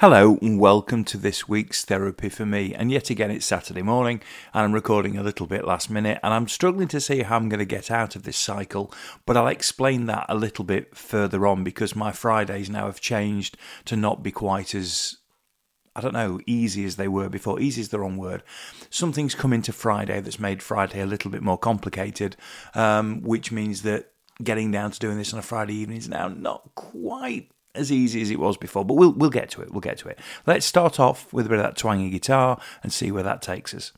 Hello and welcome to this week's Therapy for Me. And yet again, it's Saturday morning and I'm recording a little bit last minute and I'm struggling to see how I'm going to get out of this cycle, but I'll explain that a little bit further on because my Fridays now have changed to not be quite as I don't know, easy as they were before. Easy is the wrong word. Something's come into Friday that's made Friday a little bit more complicated, um, which means that getting down to doing this on a Friday evening is now not quite as easy as it was before, but we'll we'll get to it. We'll get to it. Let's start off with a bit of that twangy guitar and see where that takes us.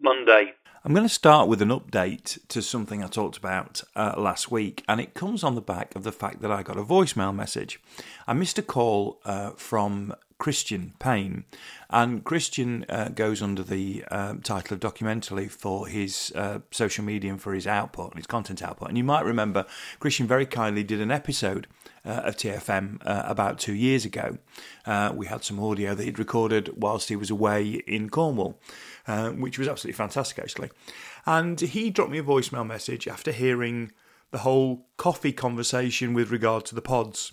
Monday. I'm going to start with an update to something I talked about uh, last week, and it comes on the back of the fact that I got a voicemail message. I missed a call uh, from Christian Payne, and Christian uh, goes under the um, title of Documentally for his uh, social media and for his output, his content output. And you might remember Christian very kindly did an episode uh, of TFM uh, about two years ago. Uh, we had some audio that he'd recorded whilst he was away in Cornwall, uh, which was absolutely fantastic, actually. And he dropped me a voicemail message after hearing the whole coffee conversation with regard to the pods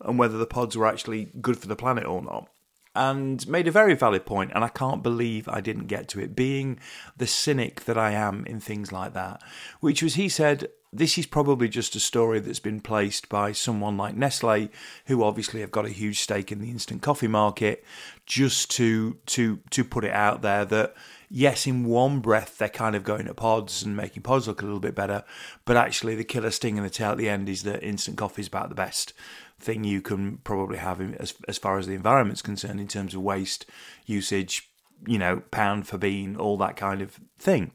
and whether the pods were actually good for the planet or not. And made a very valid point, and I can't believe I didn't get to it, being the cynic that I am in things like that. Which was, he said, this is probably just a story that's been placed by someone like Nestle, who obviously have got a huge stake in the instant coffee market, just to to to put it out there that yes, in one breath they're kind of going at pods and making pods look a little bit better, but actually the killer sting in the tail at the end is that instant coffee is about the best thing you can probably have as as far as the environment's concerned in terms of waste usage, you know, pound for bean, all that kind of thing.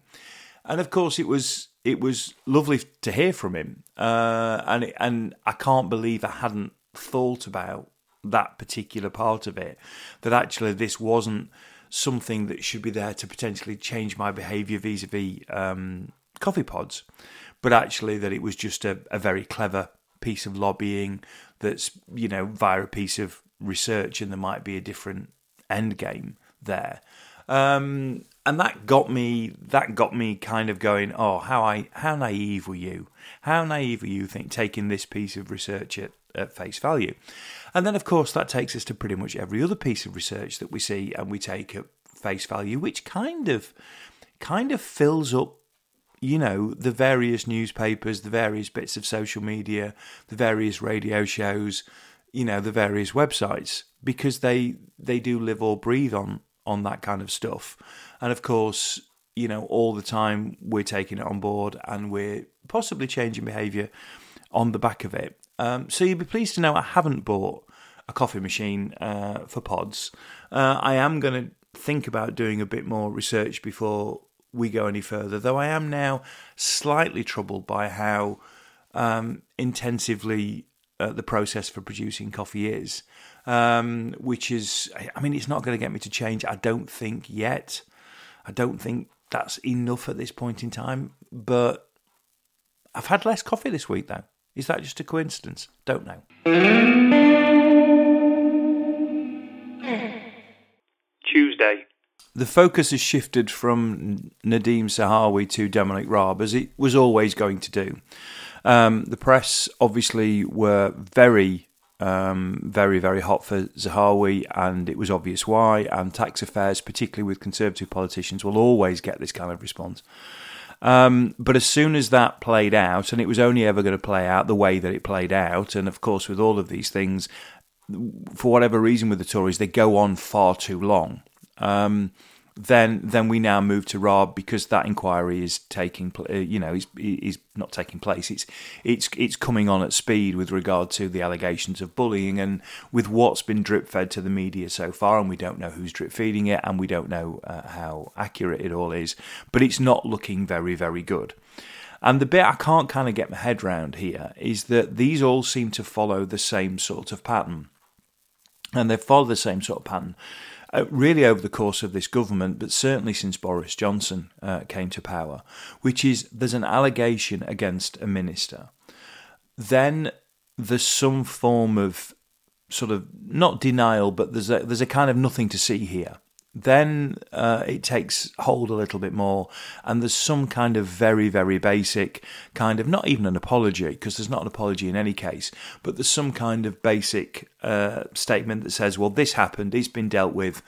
And of course, it was it was lovely to hear from him, uh, and and I can't believe I hadn't thought about that particular part of it. That actually this wasn't something that should be there to potentially change my behaviour vis-a-vis um, coffee pods, but actually that it was just a, a very clever piece of lobbying that's you know via a piece of research, and there might be a different end game there. Um, and that got me that got me kind of going oh how i how naive were you? How naive were you think taking this piece of research at, at face value and then of course that takes us to pretty much every other piece of research that we see and we take at face value which kind of kind of fills up you know the various newspapers the various bits of social media the various radio shows you know the various websites because they they do live or breathe on on that kind of stuff. And of course, you know, all the time we're taking it on board and we're possibly changing behaviour on the back of it. Um, so you'll be pleased to know I haven't bought a coffee machine uh, for pods. Uh, I am going to think about doing a bit more research before we go any further, though I am now slightly troubled by how um, intensively uh, the process for producing coffee is um, which is, I mean, it's not going to get me to change. I don't think yet. I don't think that's enough at this point in time. But I've had less coffee this week, though. Is that just a coincidence? Don't know. Tuesday. The focus has shifted from Nadhim Zahawi to Dominic Raab, as it was always going to do. Um, the press obviously were very um, very, very hot for Zahawi, and it was obvious why. And tax affairs, particularly with Conservative politicians, will always get this kind of response. Um, but as soon as that played out, and it was only ever going to play out the way that it played out, and of course, with all of these things, for whatever reason with the Tories, they go on far too long. Um, then then we now move to Raab because that inquiry is taking uh, you know is is not taking place. It's it's it's coming on at speed with regard to the allegations of bullying and with what's been drip fed to the media so far and we don't know who's drip feeding it and we don't know uh, how accurate it all is but it's not looking very very good. And the bit I can't kind of get my head round here is that these all seem to follow the same sort of pattern and they follow the same sort of pattern uh, really over the course of this government, but certainly since Boris Johnson uh, came to power, which is there's an allegation against a minister. Then there's some form of sort of not denial, but there's a there's a kind of nothing to see here. Then uh, it takes hold a little bit more, and there's some kind of very, very basic kind of not even an apology, because there's not an apology in any case, but there's some kind of basic uh, statement that says, well, this happened, it's been dealt with,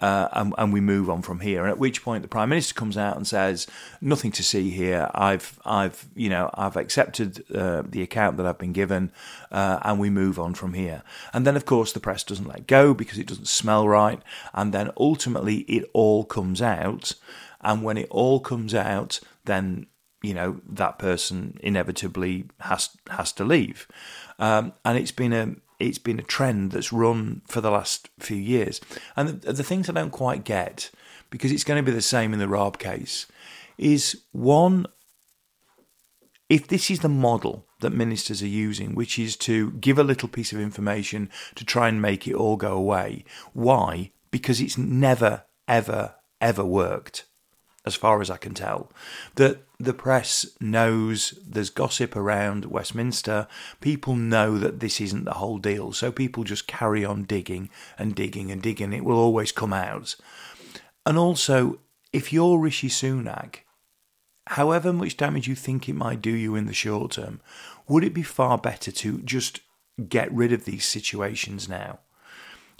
uh, and, and, we move on from here. And at which point the prime minister comes out and says, "Nothing to see here. I've, I've, you know, I've accepted uh, the account that I've been given, uh, and we move on from here." And then, of course, the press doesn't let go because it doesn't smell right. And then ultimately, it all comes out. And when it all comes out, then you know that person inevitably has has to leave. Um, and it's been a it's been a trend that's run for the last few years. And the, the things I don't quite get, because it's going to be the same in the Raab case, is one, if this is the model that ministers are using, which is to give a little piece of information to try and make it all go away, why? Because it's never, ever, ever worked as far as I can tell, that the press knows there's gossip around Westminster. People know that this isn't the whole deal, so people just carry on digging and digging and digging. It will always come out. And also, if you're Rishi Sunak, however much damage you think it might do you in the short term, would it be far better to just get rid of these situations now?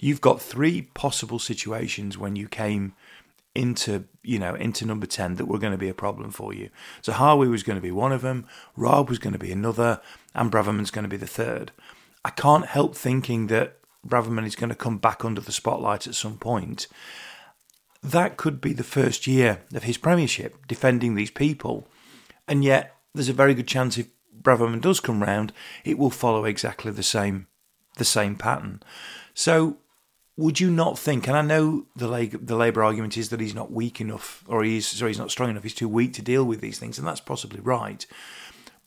You've got three possible situations when you came into you know into number 10 that were going to be a problem for you. Zahawi was going to be one of them Raab was going to be another and Braverman's going to be the third. I can't help thinking that Braverman is going to come back under the spotlight at some point. That could be the first year of his premiership defending these people and yet there's a very good chance if Braverman does come round it will follow exactly the same the same pattern. So would you not think? And I know the the Labour argument is that he's not weak enough, or he's sorry, he's not strong enough. He's too weak to deal with these things, and that's possibly right.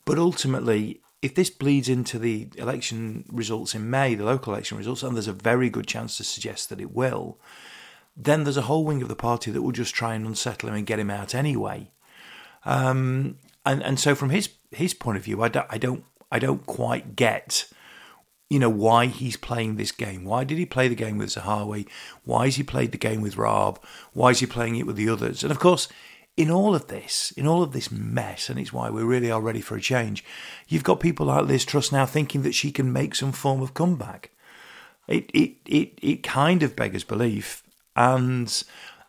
But ultimately, if this bleeds into the election results in May, the local election results, and there's a very good chance to suggest that it will, then there's a whole wing of the party that will just try and unsettle him and get him out anyway. Um, and and so from his his point of view, I don't I don't I don't quite get you know, why he's playing this game. Why did he play the game with Zahawi? Why has he played the game with Raab? Why is he playing it with the others? And of course, in all of this, in all of this mess, and it's why we really are ready for a change, you've got people like Liz Truss now thinking that she can make some form of comeback. It it it it kind of beggars belief. And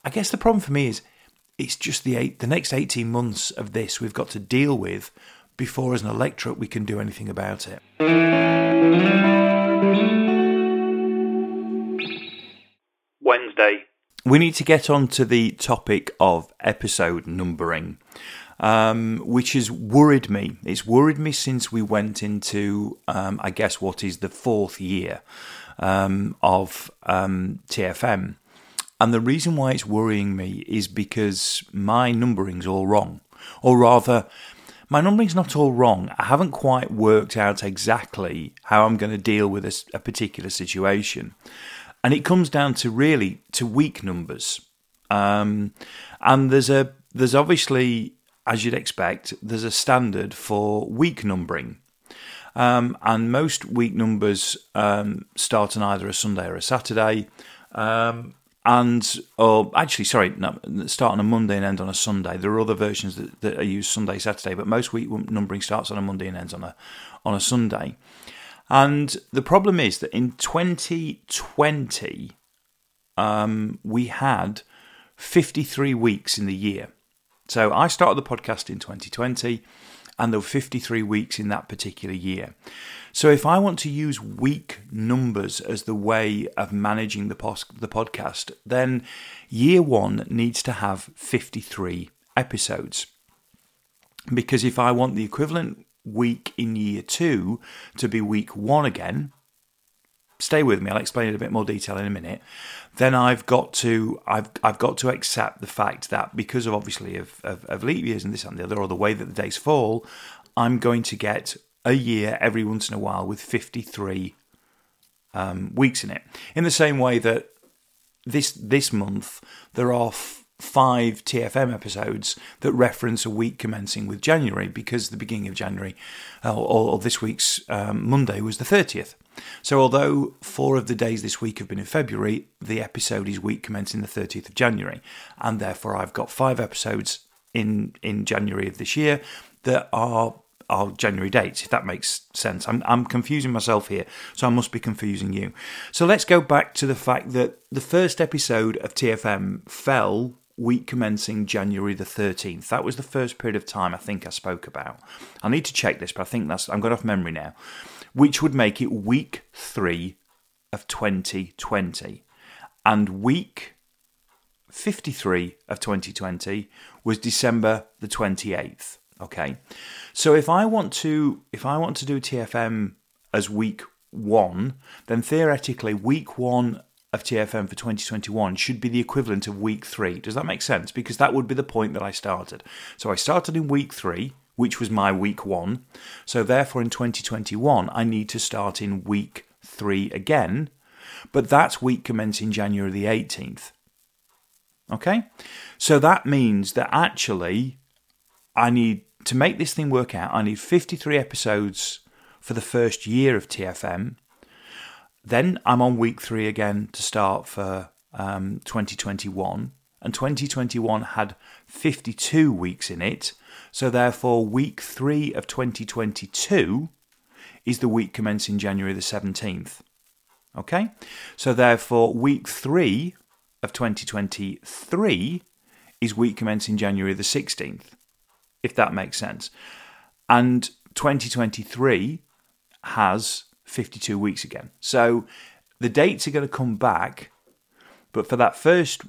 I guess the problem for me is it's just the eight, the next 18 months of this we've got to deal with before as an electorate we can do anything about it. We need to get on to the topic of episode numbering, um, which has worried me. It's worried me since we went into, um, I guess, what is the fourth year um, of um, TFM. And the reason why it's worrying me is because my numbering's all wrong. Or rather, my numbering's not all wrong. I haven't quite worked out exactly how I'm going to deal with a, a particular situation, and it comes down to really to week numbers. Um, and there's a there's obviously, as you'd expect, there's a standard for week numbering. Um, and most week numbers um, start on either a Sunday or a Saturday. Um, and or actually, sorry, no, start on a Monday and end on a Sunday. There are other versions that, that are used Sunday, Saturday, but most week numbering starts on a Monday and ends on a on a Sunday. And the problem is that in 2020, um, we had 53 weeks in the year. So I started the podcast in 2020, and there were 53 weeks in that particular year. So if I want to use week numbers as the way of managing the, pos- the podcast, then year one needs to have 53 episodes. Because if I want the equivalent week in year two to be week one again, stay with me, I'll explain it in a bit more detail in a minute. Then I've got to I've I've got to accept the fact that because of obviously of, of, of leap years and this and the other, or the way that the days fall, I'm going to get a year every once in a while with 53 um, weeks in it. In the same way that this this month there are five TFM episodes that reference a week commencing with January because the beginning of January, uh, or, or, this week's um, Monday was the 30th. So, although four of the days this week have been in February, the episode is week commencing the 30th of January. And therefore, I've got five episodes in, in January of this year that are are January dates, if that makes sense. I'm, I'm confusing myself here, so I must be confusing you. So let's go back to the fact that the first episode of TFM fell week commencing January the 13th. That was the first period of time I think I spoke about. I need to check this, but I think that's, I'm going off memory now, which would make it week three of 2020. And week 53 of 2020 was December the 28th. Okay. So if I want to if I want to do TFM as week 1, then theoretically week 1 of TFM for 2021 should be the equivalent of week 3. Does that make sense? Because that would be the point that I started. So I started in week 3, which was my week 1. So therefore in 2021 I need to start in week 3 again, but that's week commencing January the 18th. Okay? So that means that actually I need to make this thing work out, I need 53 episodes for the first year of TFM. Then I'm on week three again to start for um, 2021. And 2021 had 52 weeks in it. So therefore, week three of 2022 is the week commencing January the 17th. Okay? So therefore, week three of 2023 is week commencing January the 16th if that makes sense. And 2023 has 52 weeks again. So the dates are going to come back, but for that first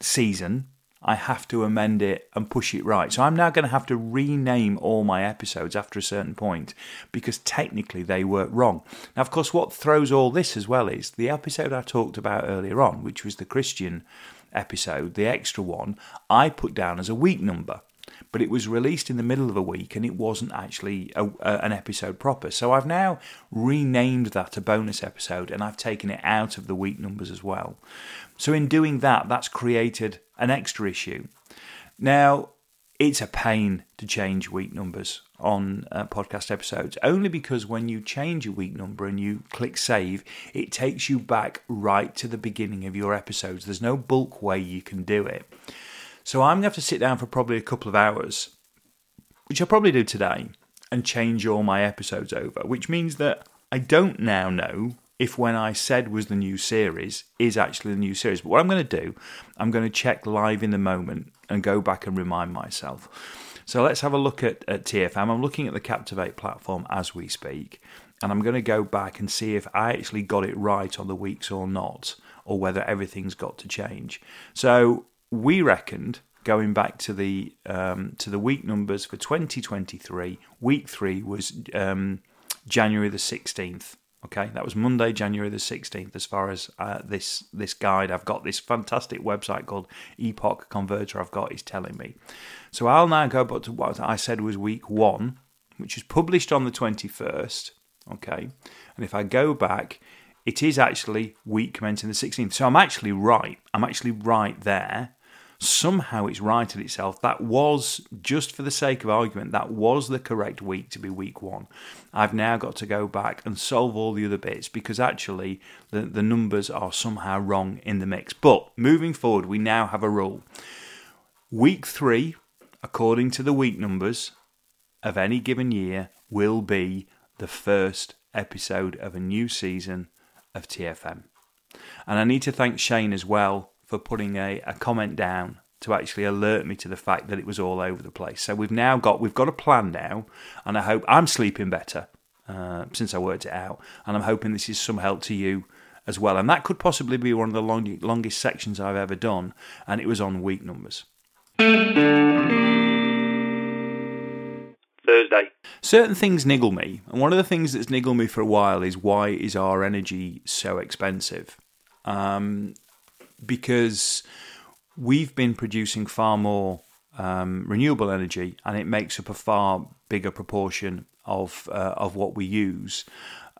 season, I have to amend it and push it right. So I'm now going to have to rename all my episodes after a certain point because technically they were wrong. Now, of course, what throws all this as well is the episode I talked about earlier on, which was the Christian episode, the extra one, I put down as a week number but it was released in the middle of a week and it wasn't actually a, a, an episode proper. So I've now renamed that a bonus episode and I've taken it out of the week numbers as well. So in doing that, that's created an extra issue. Now, it's a pain to change week numbers on uh, podcast episodes only because when you change a week number and you click save it takes you back right to the beginning of your episodes there's no bulk way you can do it so I'm going to have to sit down for probably a couple of hours, which I'll probably do today, and change all my episodes over, which means that I don't now know if when I said was the new series is actually the new series. But what I'm going to do, I'm going to check live in the moment and go back and remind myself. So let's have a look at, at TFM. I'm looking at the Captivate platform as we speak, and I'm going to go back and see if I actually got it right on the weeks or not, or whether everything's got to change. So we reckoned going back to the um, to the week numbers for 2023. Week three was um, January the 16th. Okay, that was Monday, January the 16th. As far as uh, this this guide, I've got this fantastic website called Epoch Converter. I've got is telling me. So I'll now go back to what I said was week one, which is published on the 21st. Okay, and if I go back, it is actually week commencing the 16th. So I'm actually right. I'm actually right there somehow it's righted itself. That was, just for the sake of argument, that was the correct week to be week one. I've now got to go back and solve all the other bits because actually the, the numbers are somehow wrong in the mix. But moving forward, we now have a rule. Week three, according to the week numbers of any given year, will be the first episode of a new season of TFM. And I need to thank Shane as well for putting a, a comment down to actually alert me to the fact that it was all over the place. So we've now got we've got a plan now, and I hope I'm sleeping better uh, since I worked it out, and I'm hoping this is some help to you as well. And that could possibly be one of the long, longest sections I've ever done, and it was on week numbers. Thursday. Certain things niggle me, and one of the things that's niggled me for a while is why is our energy so expensive? Um, because we've been producing far more um, renewable energy, and it makes up a far bigger proportion of uh, of what we use.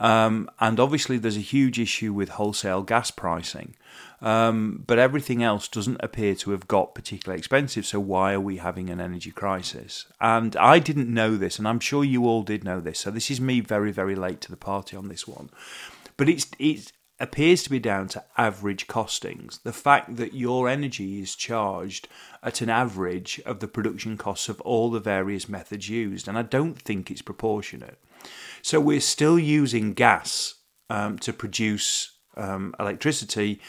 Um, and obviously, there's a huge issue with wholesale gas pricing. Um, but everything else doesn't appear to have got particularly expensive. So why are we having an energy crisis? And I didn't know this, and I'm sure you all did know this. So this is me very, very late to the party on this one. But it's it appears to be down to average costings. The fact that your energy is charged at an average of the production costs of all the various methods used, and I don't think it's proportionate. So we're still using gas um, to produce um, electricity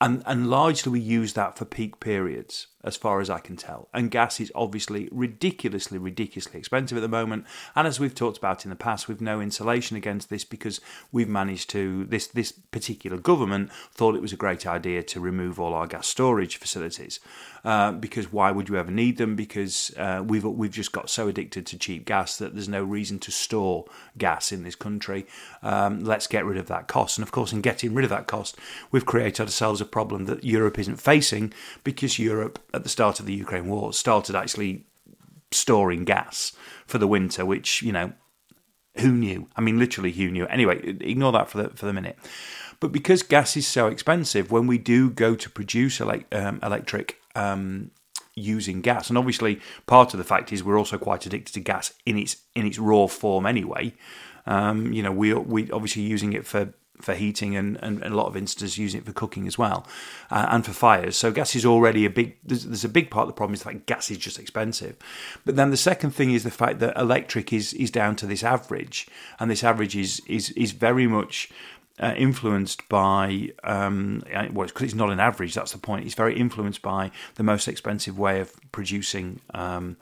and and largely we use that for peak periods as far as I can tell. And gas is obviously ridiculously, ridiculously expensive at the moment. And as we've talked about in the past, we've no insulation against this because we've managed to this this particular government thought it was a great idea to remove all our gas storage facilities. Uh, because why would you ever need them? Because uh, we've we've just got so addicted to cheap gas that there's no reason to store gas in this country. Um, let's get rid of that cost. And of course, in getting rid of that cost, we've created ourselves a problem that Europe isn't facing because Europe at the start of the Ukraine war started actually storing gas for the winter, which you know who knew? I mean, literally, who knew? Anyway, ignore that for the for the minute. But because gas is so expensive, when we do go to produce elect, um, electric um, using gas, and obviously part of the fact is we're also quite addicted to gas in its in its raw form anyway. Um, you know, we we obviously using it for for heating and, and, and, a lot of instances using it for cooking as well uh, and for fires. So gas is already a big, there's, there's, a big part of the problem is that gas is just expensive. But then the second thing is the fact that electric is, is down to this average and this average is, is, is very much uh, influenced by, um, well, because it's not an average, that's the point. It's very influenced by the most expensive way of producing um,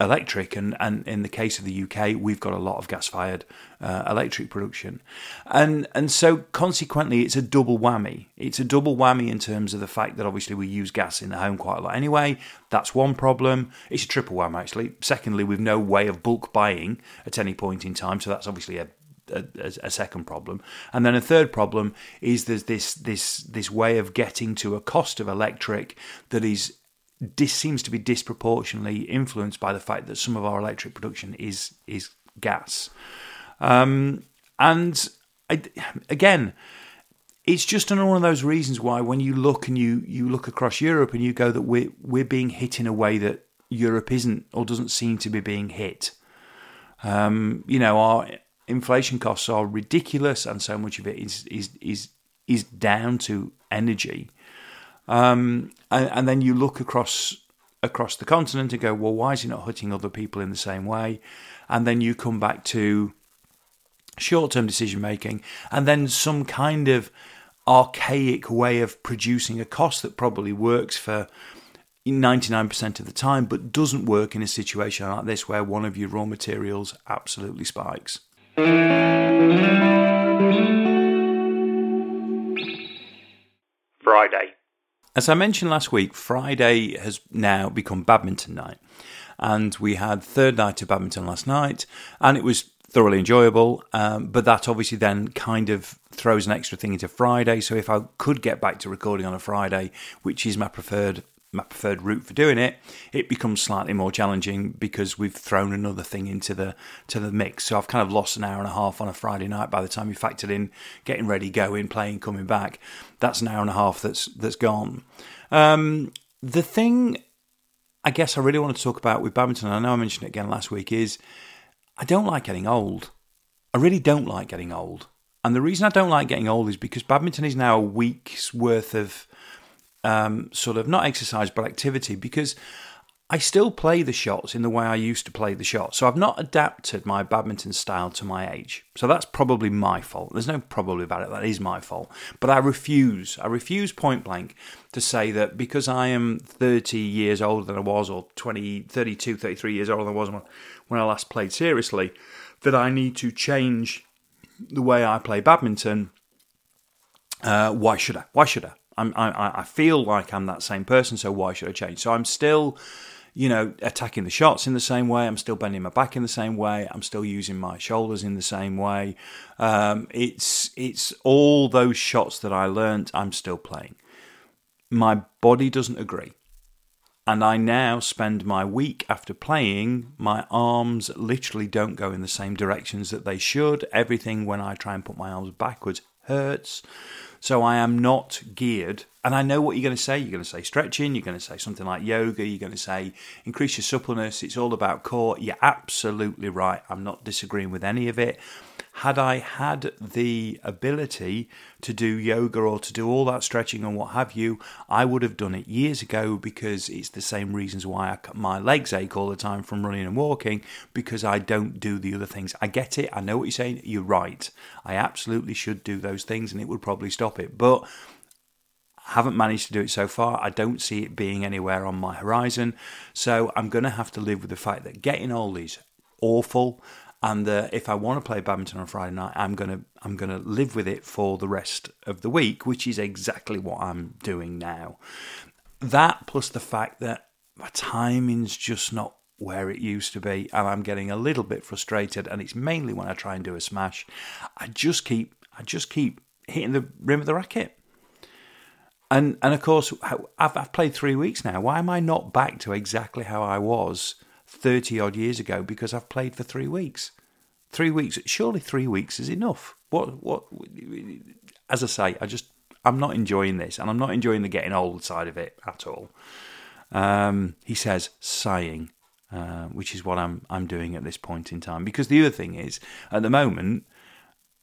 electric, and, and in the case of the UK, we've got a lot of gas-fired uh, electric production, and and so consequently, it's a double whammy. It's a double whammy in terms of the fact that obviously we use gas in the home quite a lot anyway. That's one problem. It's a triple whammy actually. Secondly, we've no way of bulk buying at any point in time, so that's obviously a a, a, second problem, and then a third problem is there's this this this way of getting to a cost of electric that is this seems to be disproportionately influenced by the fact that some of our electric production is is gas, um, and I, again, it's just another one of those reasons why when you look and you you look across Europe and you go that we're we're being hit in a way that Europe isn't or doesn't seem to be being hit. Um, you know, our inflation costs are ridiculous, and so much of it is is is is down to energy. Um, and, and, then you look across across the continent and go, well, why is he not hitting other people in the same way? And then you come back to short term decision making, and then some kind of archaic way of producing a cost that probably works for 99% of the time, but doesn't work in a situation like this where one of your raw materials absolutely spikes. Friday. As I mentioned last week, Friday has now become badminton night. And we had third night of badminton last night, and it was thoroughly enjoyable. Um, but that obviously then kind of throws an extra thing into Friday. So if I could get back to recording on a Friday, which is my preferred my preferred route for doing it, it becomes slightly more challenging because we've thrown another thing into the to the mix. So I've kind of lost an hour and a half on a Friday night by the time you factored in getting ready, going, playing, coming back. That's an hour and a half that's that's gone. Um, the thing I guess I really want to talk about with badminton, I know I mentioned it again last week, is I don't like getting old. I really don't like getting old. And the reason I don't like getting old is because badminton is now a week's worth of um, sort of not exercise but activity because I still play the shots in the way I used to play the shots. So I've not adapted my badminton style to my age. So that's probably my fault. There's no probably about it. That is my fault. But I refuse, I refuse point blank to say that because I am 30 years older than I was, or 20, 32, 33 years older than I was when I last played seriously, that I need to change the way I play badminton. Uh, why should I? Why should I? I'm, I, I feel like I'm that same person, so why should I change? So I'm still, you know, attacking the shots in the same way. I'm still bending my back in the same way. I'm still using my shoulders in the same way. Um, it's it's all those shots that I learnt. I'm still playing. My body doesn't agree, and I now spend my week after playing, my arms literally don't go in the same directions that they should. Everything when I try and put my arms backwards hurts. So I am not geared. And I know what you're going to say. You're going to say stretching. You're going to say something like yoga. You're going to say increase your suppleness. It's all about core. You're absolutely right. I'm not disagreeing with any of it had I had the ability to do yoga or to do all that stretching and what have you, I would have done it years ago because it's the same reasons why I, my legs ache all the time from running and walking because I don't do the other things. I get it. I know what you're saying. You're right. I absolutely should do those things and it would probably stop it. But haven't managed to do it so far. I don't see it being anywhere on my horizon. So I'm going to have to live with the fact that getting old is awful and uh, if I want to play badminton on Friday night, I'm gonna I'm gonna live with it for the rest of the week, which is exactly what I'm doing now. That plus the fact that my timing's just not where it used to be, and I'm getting a little bit frustrated. And it's mainly when I try and do a smash, I just keep I just keep hitting the rim of the racket. And and of course, I've, I've played three weeks now. Why am I not back to exactly how I was 30 odd years ago because I've played for three weeks. Three weeks, surely three weeks is enough. What, what, as I say, I just, I'm not enjoying this and I'm not enjoying the getting old side of it at all. Um, he says, sighing, uh, which is what I'm, I'm doing at this point in time. Because the other thing is, at the moment,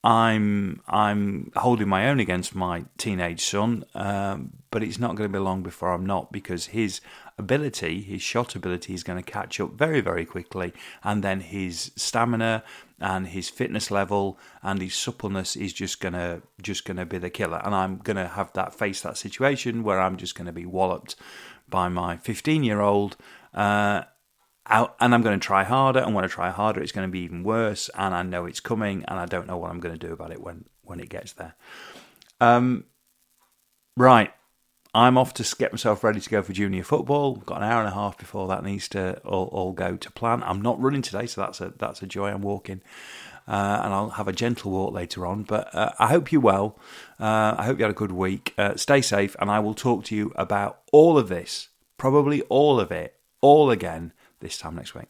I'm I'm holding my own against my teenage son, um, but it's not going to be long before I'm not because his ability, his shot ability, is going to catch up very very quickly, and then his stamina and his fitness level and his suppleness is just gonna just gonna be the killer, and I'm gonna have that face that situation where I'm just going to be walloped by my 15 year old. Uh, out, and I'm going to try harder. And when I try harder, it's going to be even worse. And I know it's coming, and I don't know what I'm going to do about it when when it gets there. Um, right, I'm off to get myself ready to go for junior football. Got an hour and a half before that needs to all, all go to plan. I'm not running today, so that's a that's a joy. I'm walking. Uh, and I'll have a gentle walk later on. But uh, I hope you're well. Uh, I hope you had a good week. Uh, stay safe, and I will talk to you about all of this, probably all of it, all again this time next week.